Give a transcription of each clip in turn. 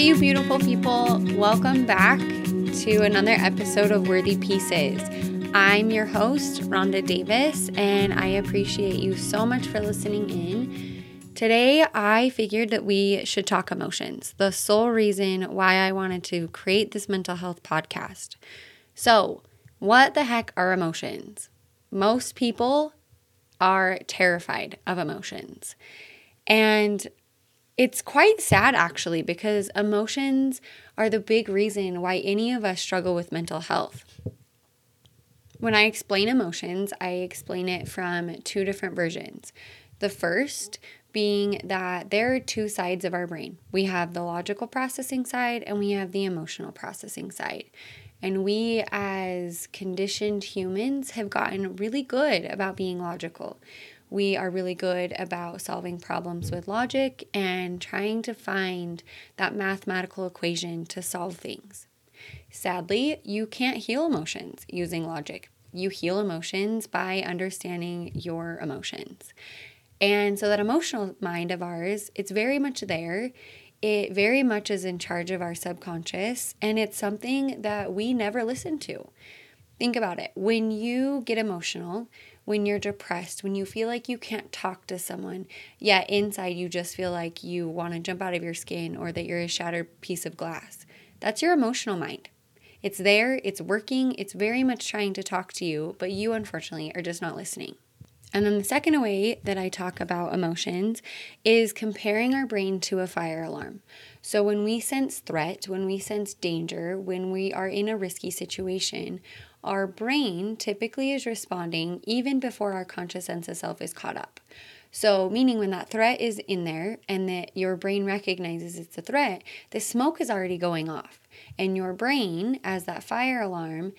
Hey, you beautiful people. Welcome back to another episode of Worthy Pieces. I'm your host, Rhonda Davis, and I appreciate you so much for listening in. Today, I figured that we should talk emotions, the sole reason why I wanted to create this mental health podcast. So, what the heck are emotions? Most people are terrified of emotions. And it's quite sad actually because emotions are the big reason why any of us struggle with mental health. When I explain emotions, I explain it from two different versions. The first being that there are two sides of our brain we have the logical processing side and we have the emotional processing side. And we, as conditioned humans, have gotten really good about being logical. We are really good about solving problems with logic and trying to find that mathematical equation to solve things. Sadly, you can't heal emotions using logic. You heal emotions by understanding your emotions. And so, that emotional mind of ours, it's very much there it very much is in charge of our subconscious, and it's something that we never listen to. Think about it. When you get emotional, when you're depressed, when you feel like you can't talk to someone, yet inside you just feel like you want to jump out of your skin or that you're a shattered piece of glass, that's your emotional mind. It's there, it's working, it's very much trying to talk to you, but you unfortunately are just not listening. And then the second way that I talk about emotions is comparing our brain to a fire alarm. So when we sense threat, when we sense danger, when we are in a risky situation, our brain typically is responding even before our conscious sense of self is caught up. So, meaning when that threat is in there and that your brain recognizes it's a threat, the smoke is already going off. And your brain, as that fire alarm,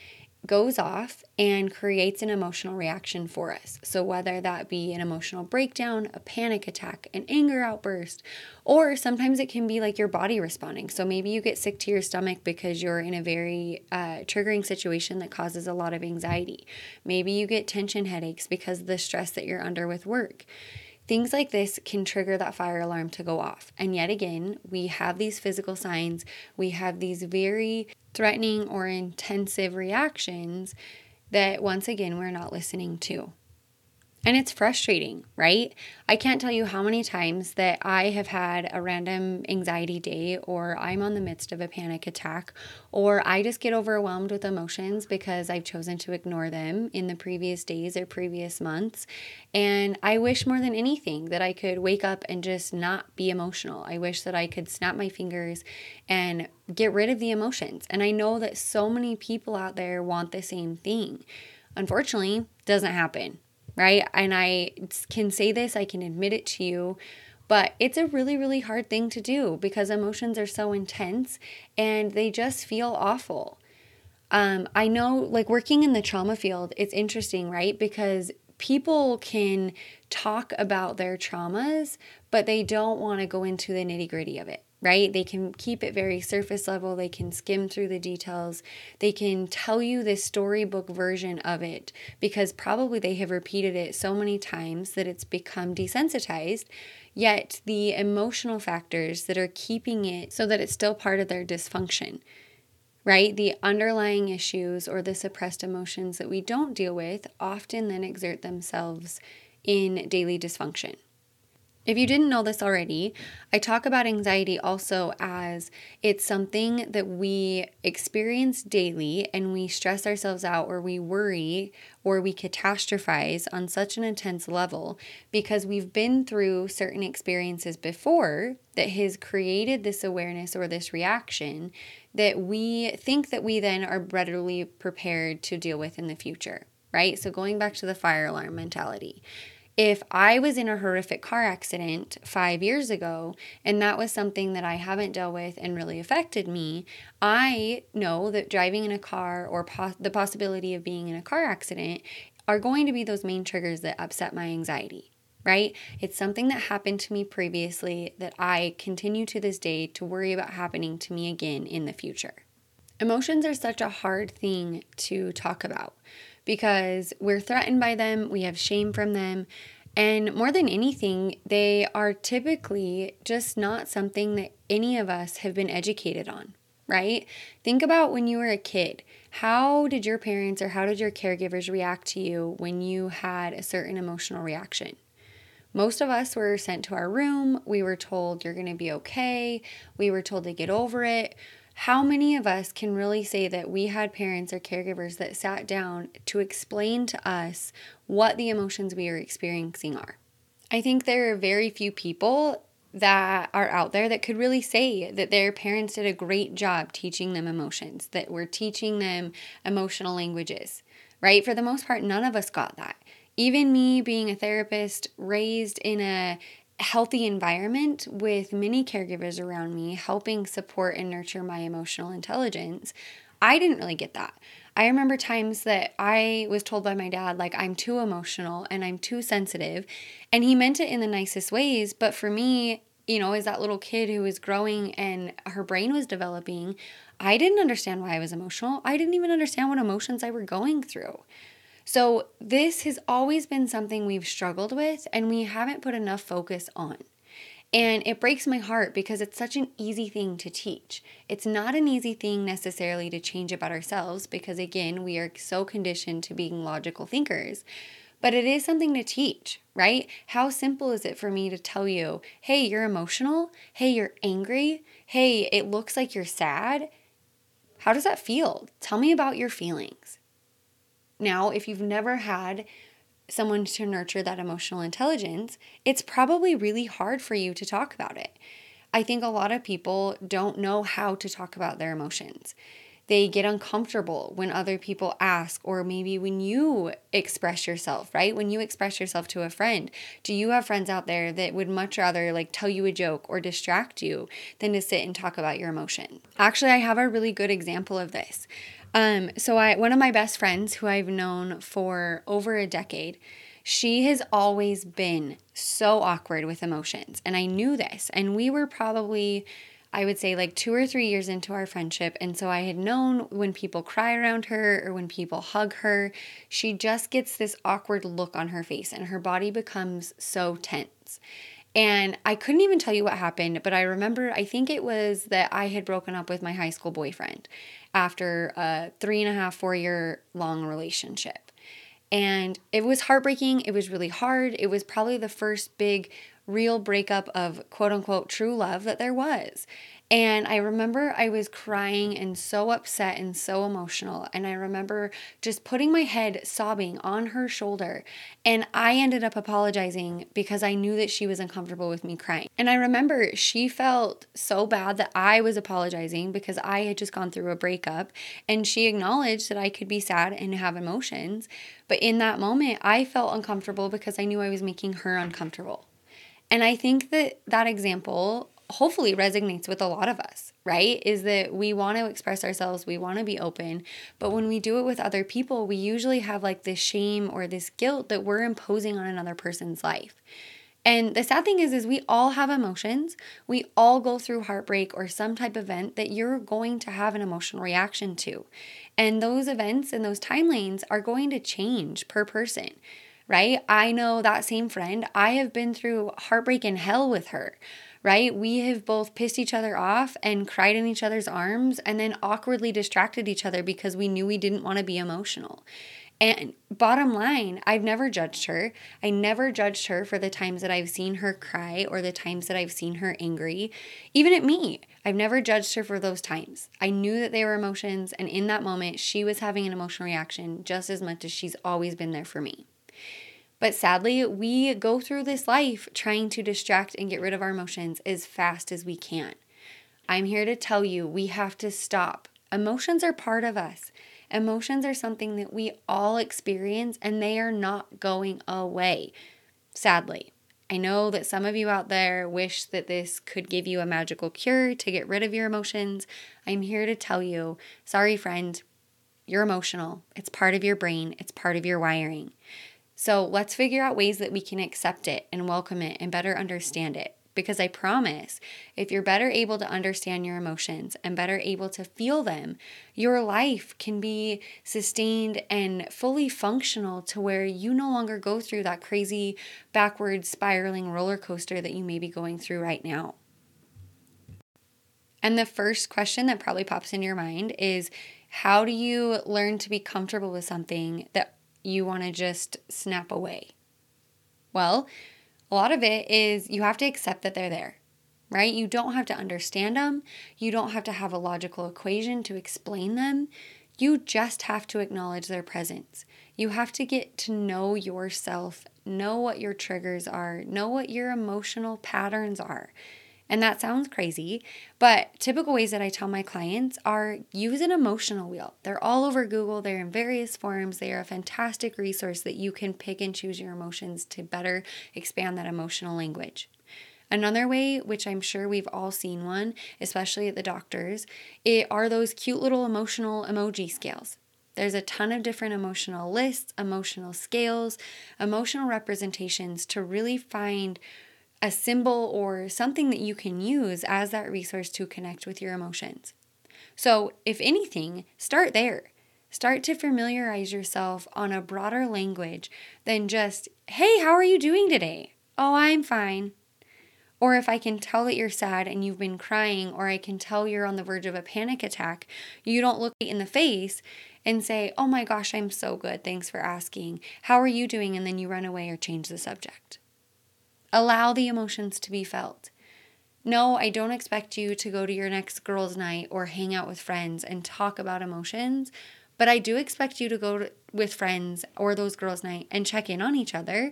goes off and creates an emotional reaction for us. So, whether that be an emotional breakdown, a panic attack, an anger outburst, or sometimes it can be like your body responding. So, maybe you get sick to your stomach because you're in a very uh, triggering situation that causes a lot of anxiety. Maybe you get tension headaches because of the stress that you're under with work. Things like this can trigger that fire alarm to go off. And yet again, we have these physical signs, we have these very threatening or intensive reactions that once again we're not listening to. And it's frustrating, right? I can't tell you how many times that I have had a random anxiety day, or I'm on the midst of a panic attack, or I just get overwhelmed with emotions because I've chosen to ignore them in the previous days or previous months. And I wish more than anything that I could wake up and just not be emotional. I wish that I could snap my fingers and get rid of the emotions. And I know that so many people out there want the same thing. Unfortunately, doesn't happen right? And I can say this, I can admit it to you, but it's a really, really hard thing to do because emotions are so intense and they just feel awful. Um, I know, like working in the trauma field, it's interesting, right? Because people can talk about their traumas, but they don't want to go into the nitty gritty of it right? They can keep it very surface level, they can skim through the details, they can tell you the storybook version of it because probably they have repeated it so many times that it's become desensitized. Yet, the emotional factors that are keeping it so that it's still part of their dysfunction, right? The underlying issues or the suppressed emotions that we don't deal with often then exert themselves in daily dysfunction. If you didn't know this already, I talk about anxiety also as it's something that we experience daily and we stress ourselves out or we worry or we catastrophize on such an intense level because we've been through certain experiences before that has created this awareness or this reaction that we think that we then are readily prepared to deal with in the future, right? So going back to the fire alarm mentality if I was in a horrific car accident five years ago and that was something that I haven't dealt with and really affected me, I know that driving in a car or po- the possibility of being in a car accident are going to be those main triggers that upset my anxiety, right? It's something that happened to me previously that I continue to this day to worry about happening to me again in the future. Emotions are such a hard thing to talk about because we're threatened by them, we have shame from them, And more than anything, they are typically just not something that any of us have been educated on, right? Think about when you were a kid. How did your parents or how did your caregivers react to you when you had a certain emotional reaction? Most of us were sent to our room. We were told you're going to be okay. We were told to get over it. How many of us can really say that we had parents or caregivers that sat down to explain to us what the emotions we are experiencing are? I think there are very few people that are out there that could really say that their parents did a great job teaching them emotions, that we're teaching them emotional languages, right? For the most part, none of us got that. Even me being a therapist raised in a healthy environment with many caregivers around me helping support and nurture my emotional intelligence, I didn't really get that. I remember times that I was told by my dad, like, I'm too emotional and I'm too sensitive. And he meant it in the nicest ways. But for me, you know, as that little kid who was growing and her brain was developing, I didn't understand why I was emotional. I didn't even understand what emotions I were going through. So, this has always been something we've struggled with and we haven't put enough focus on. And it breaks my heart because it's such an easy thing to teach. It's not an easy thing necessarily to change about ourselves because, again, we are so conditioned to being logical thinkers. But it is something to teach, right? How simple is it for me to tell you, hey, you're emotional? Hey, you're angry? Hey, it looks like you're sad? How does that feel? Tell me about your feelings. Now, if you've never had someone to nurture that emotional intelligence, it's probably really hard for you to talk about it. I think a lot of people don't know how to talk about their emotions. They get uncomfortable when other people ask, or maybe when you express yourself, right? When you express yourself to a friend. Do you have friends out there that would much rather like tell you a joke or distract you than to sit and talk about your emotion? Actually, I have a really good example of this. Um, so I one of my best friends who I've known for over a decade, she has always been so awkward with emotions. And I knew this. And we were probably I would say like two or three years into our friendship. And so I had known when people cry around her or when people hug her, she just gets this awkward look on her face and her body becomes so tense. And I couldn't even tell you what happened, but I remember, I think it was that I had broken up with my high school boyfriend after a three and a half, four year long relationship. And it was heartbreaking. It was really hard. It was probably the first big real breakup of quote unquote true love that there was. And I remember I was crying and so upset and so emotional. And I remember just putting my head sobbing on her shoulder. And I ended up apologizing because I knew that she was uncomfortable with me crying. And I remember she felt so bad that I was apologizing because I had just gone through a breakup. And she acknowledged that I could be sad and have emotions. But in that moment, I felt uncomfortable because I knew I was making her uncomfortable. And I think that that example hopefully resonates with a lot of us, right? Is that we want to express ourselves, we want to be open, but when we do it with other people, we usually have like this shame or this guilt that we're imposing on another person's life. And the sad thing is is we all have emotions. We all go through heartbreak or some type of event that you're going to have an emotional reaction to. And those events and those timelines are going to change per person right? I know that same friend, I have been through heartbreak and hell with her right? We have both pissed each other off and cried in each other's arms and then awkwardly distracted each other because we knew we didn't want to be emotional. And bottom line, I've never judged her. I never judged her for the times that I've seen her cry or the times that I've seen her angry. Even at me, I've never judged her for those times. I knew that they were emotions, and in that moment, she was having an emotional reaction just as much as she's always been there for me. But sadly, we go through this life trying to distract and get rid of our emotions as fast as we can. I'm here to tell you we have to stop. Emotions are part of us. Emotions are something that we all experience and they are not going away, sadly. I know that some of you out there wish that this could give you a magical cure to get rid of your emotions. I'm here to tell you sorry, friend, you're emotional. It's part of your brain, it's part of your wiring. So let's figure out ways that we can accept it and welcome it and better understand it Because I promise, if you're better able to understand your emotions and better able to feel them, your life can be sustained and fully functional to where you no longer go through that crazy backward spiraling roller coaster that you may be going through right now. And the first question that probably pops in your mind is how do you learn to be comfortable with something that you want to just snap away? Well, a lot of it is you have to accept that they're there, right? You don't have to understand them. You don't have to have a logical equation to explain them. You just have to acknowledge their presence. You have to get to know yourself, know what your triggers are, know what your emotional patterns are. And that sounds crazy, but typical ways that I tell my clients are use an emotional wheel. They're all over Google, they're in various forms. They are a fantastic resource that you can pick and choose your emotions to better expand that emotional language. Another way, which I'm sure we've all seen one, especially at the doctors, it are those cute little emotional emoji scales. There's a ton of different emotional lists, emotional scales, emotional representations to really find a symbol or something that you can use as that resource to connect with your emotions. So, if anything, start there. Start to familiarize yourself on a broader language than just, hey, how are you doing today? Oh, I'm fine. Or if I can tell that you're sad and you've been crying, or I can tell you're on the verge of a panic attack, you don't look in the face and say, Oh my gosh, I'm so good. Thanks for asking. How are you doing? And then you run away or change the subject. Allow the emotions to be felt. No, I don't expect you to go to your next girls' night or hang out with friends and talk about emotions, but I do expect you to go to, with friends or those girls' night and check in on each other.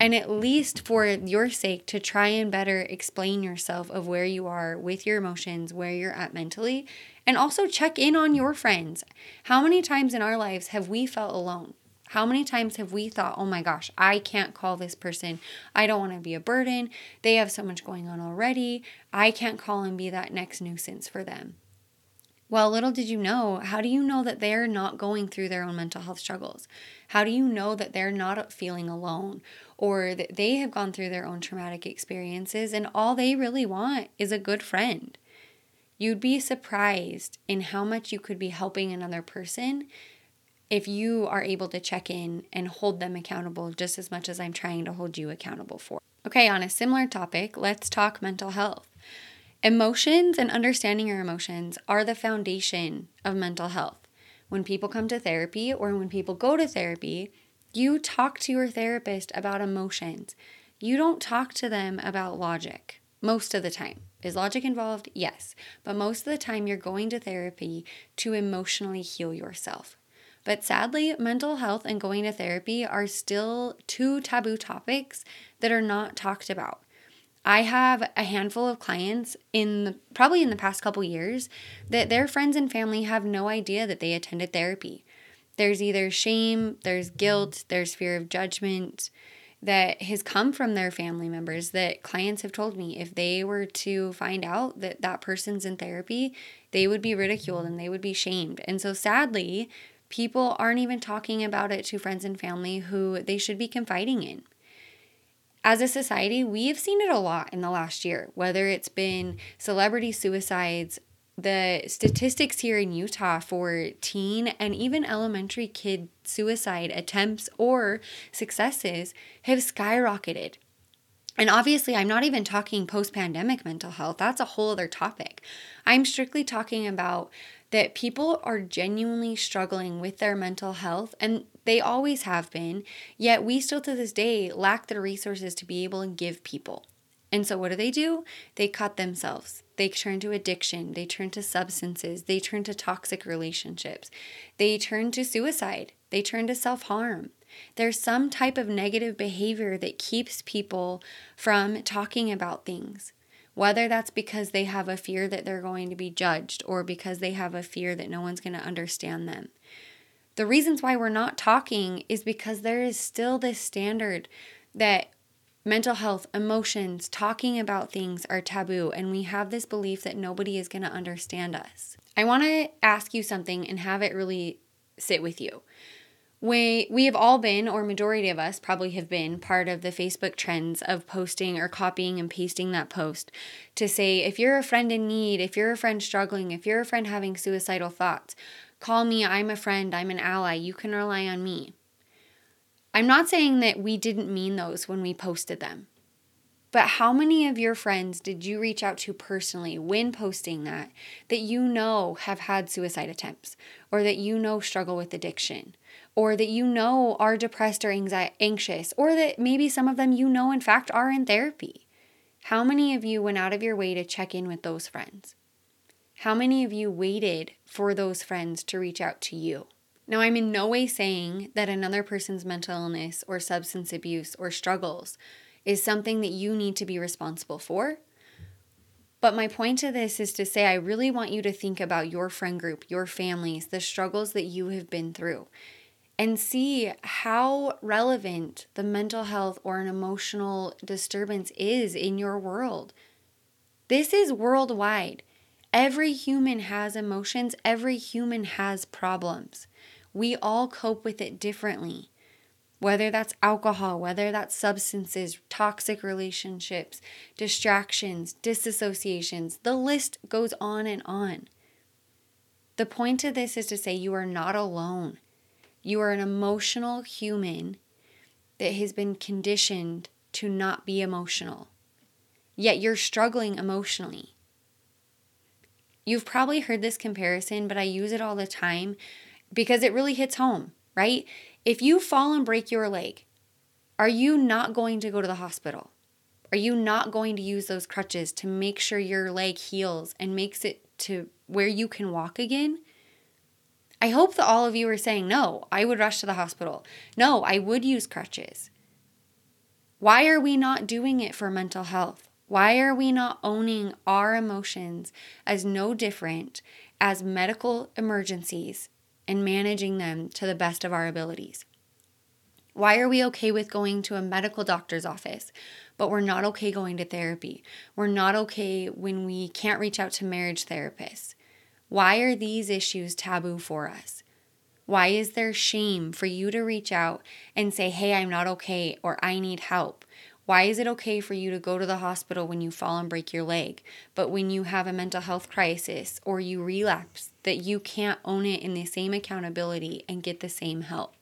And at least for your sake, to try and better explain yourself of where you are with your emotions, where you're at mentally, and also check in on your friends. How many times in our lives have we felt alone? How many times have we thought, oh my gosh, I can't call this person. I don't want to be a burden. They have so much going on already. I can't call and be that next nuisance for them. Well, little did you know, how do you know that they're not going through their own mental health struggles? How do you know that they're not feeling alone or that they have gone through their own traumatic experiences and all they really want is a good friend? You'd be surprised in how much you could be helping another person if you are able to check in and hold them accountable just as much as I'm trying to hold you accountable for. Okay, on a similar topic, let's talk mental health. Emotions and understanding your emotions are the foundation of mental health. When people come to therapy or when people go to therapy, you talk to your therapist about emotions. You don't talk to them about logic most of the time. Is logic involved? Yes. But most of the time, you're going to therapy to emotionally heal yourself. But sadly, mental health and going to therapy are still two taboo topics that are not talked about. I have a handful of clients in the, probably in the past couple years that their friends and family have no idea that they attended therapy. There's either shame, there's guilt, there's fear of judgment that has come from their family members that clients have told me if they were to find out that that person's in therapy, they would be ridiculed and they would be shamed. And so sadly, people aren't even talking about it to friends and family who they should be confiding in. As a society, we have seen it a lot in the last year, whether it's been celebrity suicides, the statistics here in Utah for teen and even elementary kid suicide attempts or successes have skyrocketed. And obviously, I'm not even talking post pandemic mental health. That's a whole other topic. I'm strictly talking about that people are genuinely struggling with their mental health and they always have been, yet we still to this day lack the resources to be able to give people. And so, what do they do? They cut themselves. They turn to addiction. They turn to substances. They turn to toxic relationships. They turn to suicide. They turn to self harm. There's some type of negative behavior that keeps people from talking about things whether that's because they have a fear that they're going to be judged or because they have a fear that no one's going to understand them. The reasons why we're not talking is because there is still this standard that mental health, emotions, talking about things are taboo, and we have this belief that nobody is going to understand us. I want to ask you something and have it really sit with you. We we have all been or majority of us probably have been part of the Facebook trends of posting or copying and pasting that post to say if you're a friend in need, if you're a friend struggling, if you're a friend having suicidal thoughts, call me, I'm a friend, I'm an ally, you can rely on me. I'm not saying that we didn't mean those when we posted them. But how many of your friends did you reach out to personally when posting that that you know have had suicide attempts or that you know struggle with addiction or that you know are depressed or anxious or that maybe some of them you know in fact are in therapy? How many of you went out of your way to check in with those friends? How many of you waited for those friends to reach out to you? Now, I'm in no way saying that another person's mental illness or substance abuse or struggles is something that you need to be responsible for. But my point to this is to say, I really want you to think about your friend group, your families, the struggles that you have been through, and see how relevant the mental health or an emotional disturbance is in your world. This is worldwide. Every human has emotions, every human has problems. We all cope with it differently whether that's alcohol, whether that's substances, toxic relationships, distractions, disassociations, the list goes on and on. The point of this is to say you are not alone. You are an emotional human that has been conditioned to not be emotional. Yet you're struggling emotionally. You've probably heard this comparison, but I use it all the time because it really hits home, right? If you fall and break your leg, are you not going to go to the hospital? Are you not going to use those crutches to make sure your leg heals and makes it to where you can walk again? I hope that all of you are saying, no, I would rush to the hospital. No, I would use crutches. Why are we not doing it for mental health? Why are we not owning our emotions as no different as medical emergencies and managing them to the best of our abilities. Why are we okay with going to a medical doctor's office, but we're not okay going to therapy? We're not okay when we can't reach out to marriage therapists. Why are these issues taboo for us? Why is there shame for you to reach out and say, hey, I'm not okay, or I need help? Why is it okay for you to go to the hospital when you fall and break your leg, but when you have a mental health crisis or you relapse, that you can't own it in the same accountability and get the same help?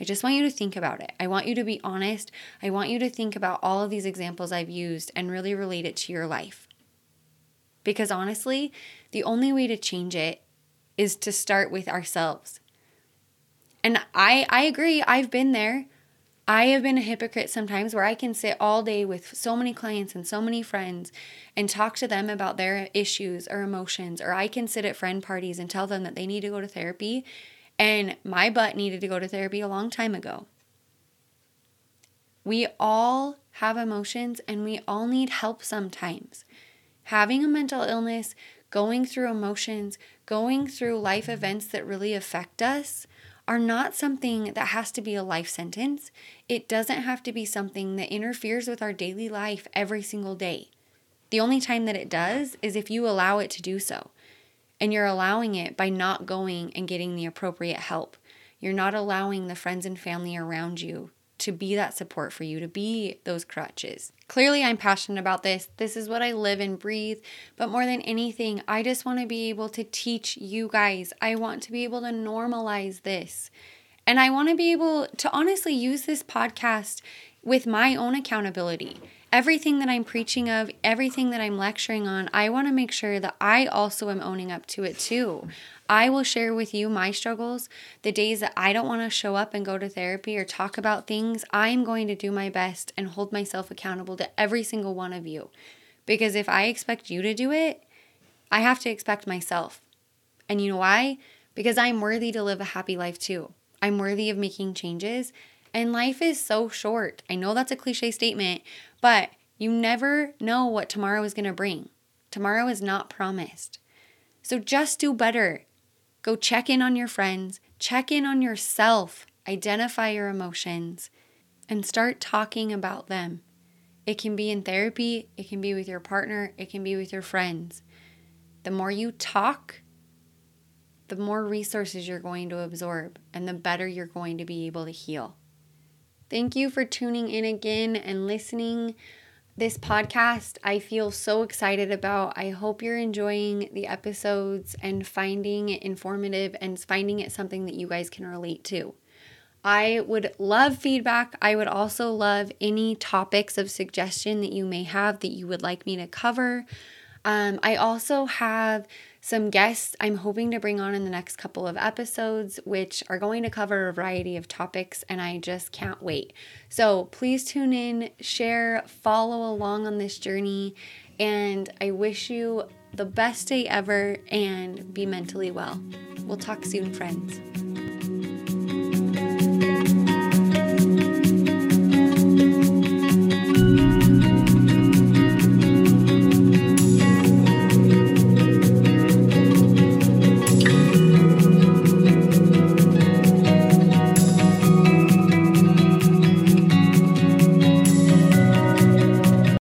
I just want you to think about it. I want you to be honest. I want you to think about all of these examples I've used and really relate it to your life. Because honestly, the only way to change it is to start with ourselves. And I I agree, I've been there. I have been a hypocrite sometimes where I can sit all day with so many clients and so many friends and talk to them about their issues or emotions, or I can sit at friend parties and tell them that they need to go to therapy. And my butt needed to go to therapy a long time ago. We all have emotions and we all need help sometimes. Having a mental illness, going through emotions, going through life events that really affect us are not something that has to be a life sentence. It doesn't have to be something that interferes with our daily life every single day. The only time that it does is if you allow it to do so. And you're allowing it by not going and getting the appropriate help. You're not allowing the friends and family around you to be that support for you, to be those crutches. Clearly, I'm passionate about this. This is what I live and breathe. But more than anything, I just want to be able to teach you guys. I want to be able to normalize this. And I want to be able to honestly use this podcast with my own accountability. Everything that I'm preaching of, everything that I'm lecturing on, I want to make sure that I also am owning up to it too. I will share with you my struggles. The days that I don't want to show up and go to therapy or talk about things, I'm going to do my best and hold myself accountable to every single one of you. Because if I expect you to do it, I have to expect myself. And you know why? Because I'm worthy to live a happy life too. I'm worthy of making changes. And life is so short. I know that's a cliche statement, but you never know what tomorrow is going to bring. Tomorrow is not promised. So just do better. Go check in on your friends, check in on yourself, identify your emotions, and start talking about them. It can be in therapy, it can be with your partner, it can be with your friends. The more you talk, the more resources you're going to absorb and the better you're going to be able to heal. Thank you for tuning in again and listening. This podcast, I feel so excited about. I hope you're enjoying the episodes and finding it informative and finding it something that you guys can relate to. I would love feedback. I would also love any topics of suggestion that you may have that you would like me to cover. Um, I also have some guests I'm hoping to bring on in the next couple of episodes, which are going to cover a variety of topics, and I just can't wait. So please tune in, share, follow along on this journey, and I wish you the best day ever and be mentally well. We'll talk soon, friends.